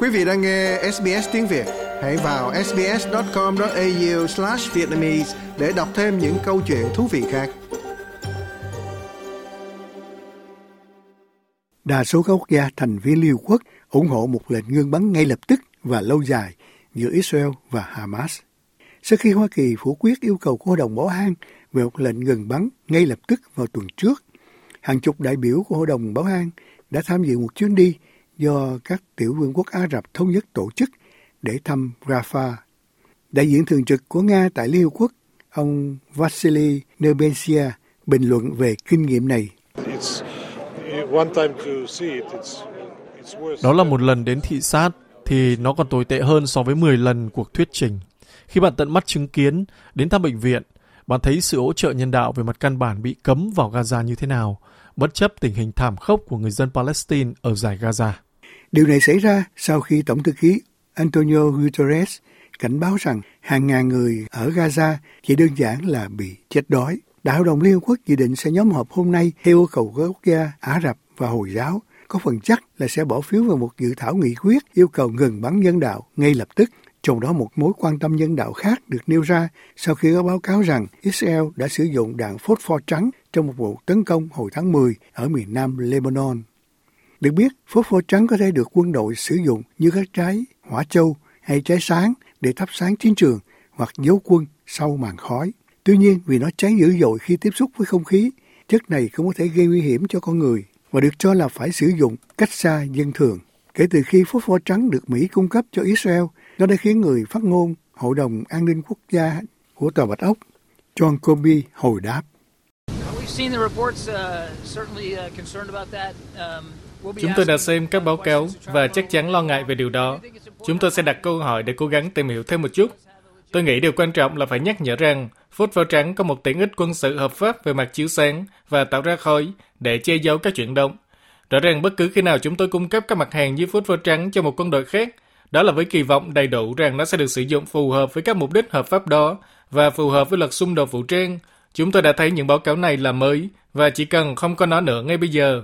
Quý vị đang nghe SBS tiếng Việt, hãy vào sbs.com.au/vietnamese để đọc thêm những câu chuyện thú vị khác. Đa số các quốc gia thành viên Liên Hợp Quốc ủng hộ một lệnh ngưng bắn ngay lập tức và lâu dài giữa Israel và Hamas. Sau khi Hoa Kỳ phủ quyết yêu cầu của Hội đồng Bảo an về một lệnh ngừng bắn ngay lập tức vào tuần trước, hàng chục đại biểu của Hội đồng Bảo an đã tham dự một chuyến đi do các tiểu vương quốc Ả Rập Thống nhất tổ chức để thăm Rafah. Đại diện thường trực của Nga tại Liên Hợp Quốc, ông Vasily Nebensia, bình luận về kinh nghiệm này. Đó là một lần đến thị sát thì nó còn tồi tệ hơn so với 10 lần cuộc thuyết trình. Khi bạn tận mắt chứng kiến, đến thăm bệnh viện, bạn thấy sự hỗ trợ nhân đạo về mặt căn bản bị cấm vào Gaza như thế nào, bất chấp tình hình thảm khốc của người dân Palestine ở giải Gaza. Điều này xảy ra sau khi Tổng thư ký Antonio Guterres cảnh báo rằng hàng ngàn người ở Gaza chỉ đơn giản là bị chết đói. Đại hội đồng Liên Hợp Quốc dự định sẽ nhóm họp hôm nay theo yêu cầu các quốc gia Ả Rập và Hồi giáo có phần chắc là sẽ bỏ phiếu vào một dự thảo nghị quyết yêu cầu ngừng bắn nhân đạo ngay lập tức. Trong đó một mối quan tâm nhân đạo khác được nêu ra sau khi có báo cáo rằng Israel đã sử dụng đạn phốt pho trắng trong một vụ tấn công hồi tháng 10 ở miền nam Lebanon. Được biết, phốt pho trắng có thể được quân đội sử dụng như các trái hỏa châu hay trái sáng để thắp sáng chiến trường hoặc giấu quân sau màn khói. Tuy nhiên, vì nó cháy dữ dội khi tiếp xúc với không khí, chất này cũng có thể gây nguy hiểm cho con người và được cho là phải sử dụng cách xa dân thường. Kể từ khi phốt pho trắng được Mỹ cung cấp cho Israel, nó đã khiến người phát ngôn Hội đồng An ninh Quốc gia của Tòa Bạch Ốc, John Kirby hồi đáp. Chúng tôi đã xem các báo cáo và chắc chắn lo ngại về điều đó. Chúng tôi sẽ đặt câu hỏi để cố gắng tìm hiểu thêm một chút. Tôi nghĩ điều quan trọng là phải nhắc nhở rằng phốt pháo trắng có một tiện ích quân sự hợp pháp về mặt chiếu sáng và tạo ra khói để che giấu các chuyển động. Rõ ràng bất cứ khi nào chúng tôi cung cấp các mặt hàng như phốt pháo trắng cho một quân đội khác, đó là với kỳ vọng đầy đủ rằng nó sẽ được sử dụng phù hợp với các mục đích hợp pháp đó và phù hợp với luật xung đột vũ trang. Chúng tôi đã thấy những báo cáo này là mới và chỉ cần không có nó nữa ngay bây giờ.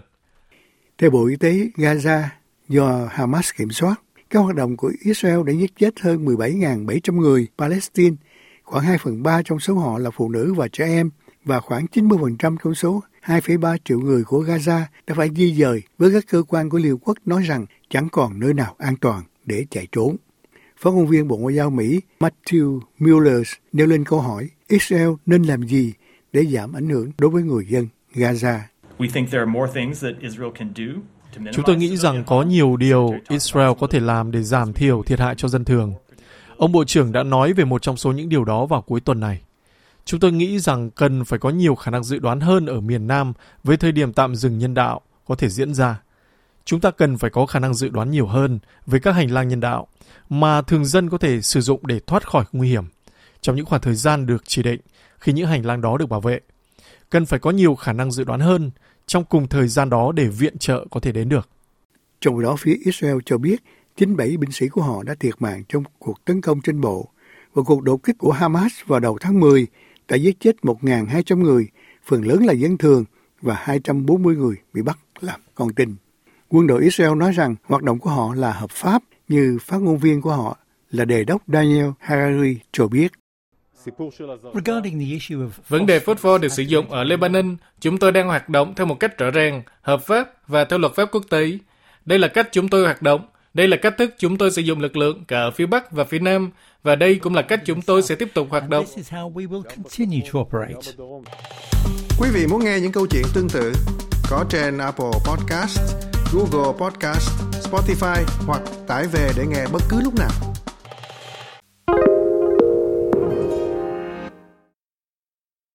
Theo Bộ Y tế Gaza, do Hamas kiểm soát, các hoạt động của Israel đã giết chết hơn 17.700 người Palestine, khoảng 2 phần 3 trong số họ là phụ nữ và trẻ em, và khoảng 90% trong số 2,3 triệu người của Gaza đã phải di dời với các cơ quan của Liên Quốc nói rằng chẳng còn nơi nào an toàn để chạy trốn. Phát ngôn viên Bộ Ngoại giao Mỹ Matthew Mueller nêu lên câu hỏi Israel nên làm gì để giảm ảnh hưởng đối với người dân Gaza. Chúng tôi nghĩ rằng có nhiều điều Israel có thể làm để giảm thiểu thiệt hại cho dân thường. Ông Bộ trưởng đã nói về một trong số những điều đó vào cuối tuần này. Chúng tôi nghĩ rằng cần phải có nhiều khả năng dự đoán hơn ở miền Nam với thời điểm tạm dừng nhân đạo có thể diễn ra. Chúng ta cần phải có khả năng dự đoán nhiều hơn với các hành lang nhân đạo mà thường dân có thể sử dụng để thoát khỏi nguy hiểm trong những khoảng thời gian được chỉ định khi những hành lang đó được bảo vệ. Cần phải có nhiều khả năng dự đoán hơn trong cùng thời gian đó để viện trợ có thể đến được. Trong đó phía Israel cho biết 97 binh sĩ của họ đã thiệt mạng trong cuộc tấn công trên bộ và cuộc đột kích của Hamas vào đầu tháng 10 đã giết chết 1.200 người, phần lớn là dân thường và 240 người bị bắt làm con tin. Quân đội Israel nói rằng hoạt động của họ là hợp pháp như phát ngôn viên của họ là đề đốc Daniel Harari cho biết. Vấn đề phốt pho được sử dụng ở Lebanon, chúng tôi đang hoạt động theo một cách rõ ràng, hợp pháp và theo luật pháp quốc tế. Đây là cách chúng tôi hoạt động. Đây là cách thức chúng tôi sử dụng lực lượng cả ở phía Bắc và phía Nam, và đây cũng là cách chúng tôi sẽ tiếp tục hoạt động. Quý vị muốn nghe những câu chuyện tương tự có trên Apple Podcast, Google Podcast, Spotify hoặc tải về để nghe bất cứ lúc nào.